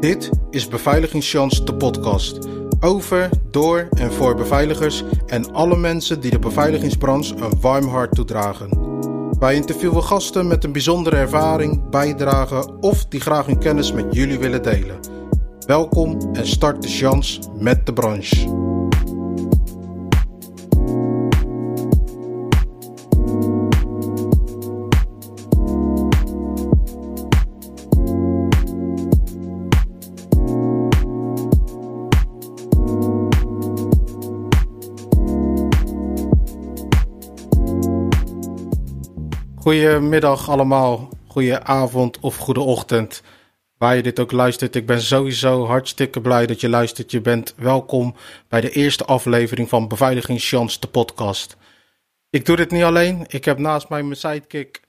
Dit is Beveiligingschance, de podcast. Over, door en voor beveiligers en alle mensen die de beveiligingsbranche een warm hart toedragen. Wij interviewen gasten met een bijzondere ervaring, bijdrage of die graag hun kennis met jullie willen delen. Welkom en start de chance met de branche. Goedemiddag allemaal, goede avond of goede ochtend. Waar je dit ook luistert, ik ben sowieso hartstikke blij dat je luistert. Je bent welkom bij de eerste aflevering van Beveiligingschance, de podcast. Ik doe dit niet alleen. Ik heb naast mij mijn sidekick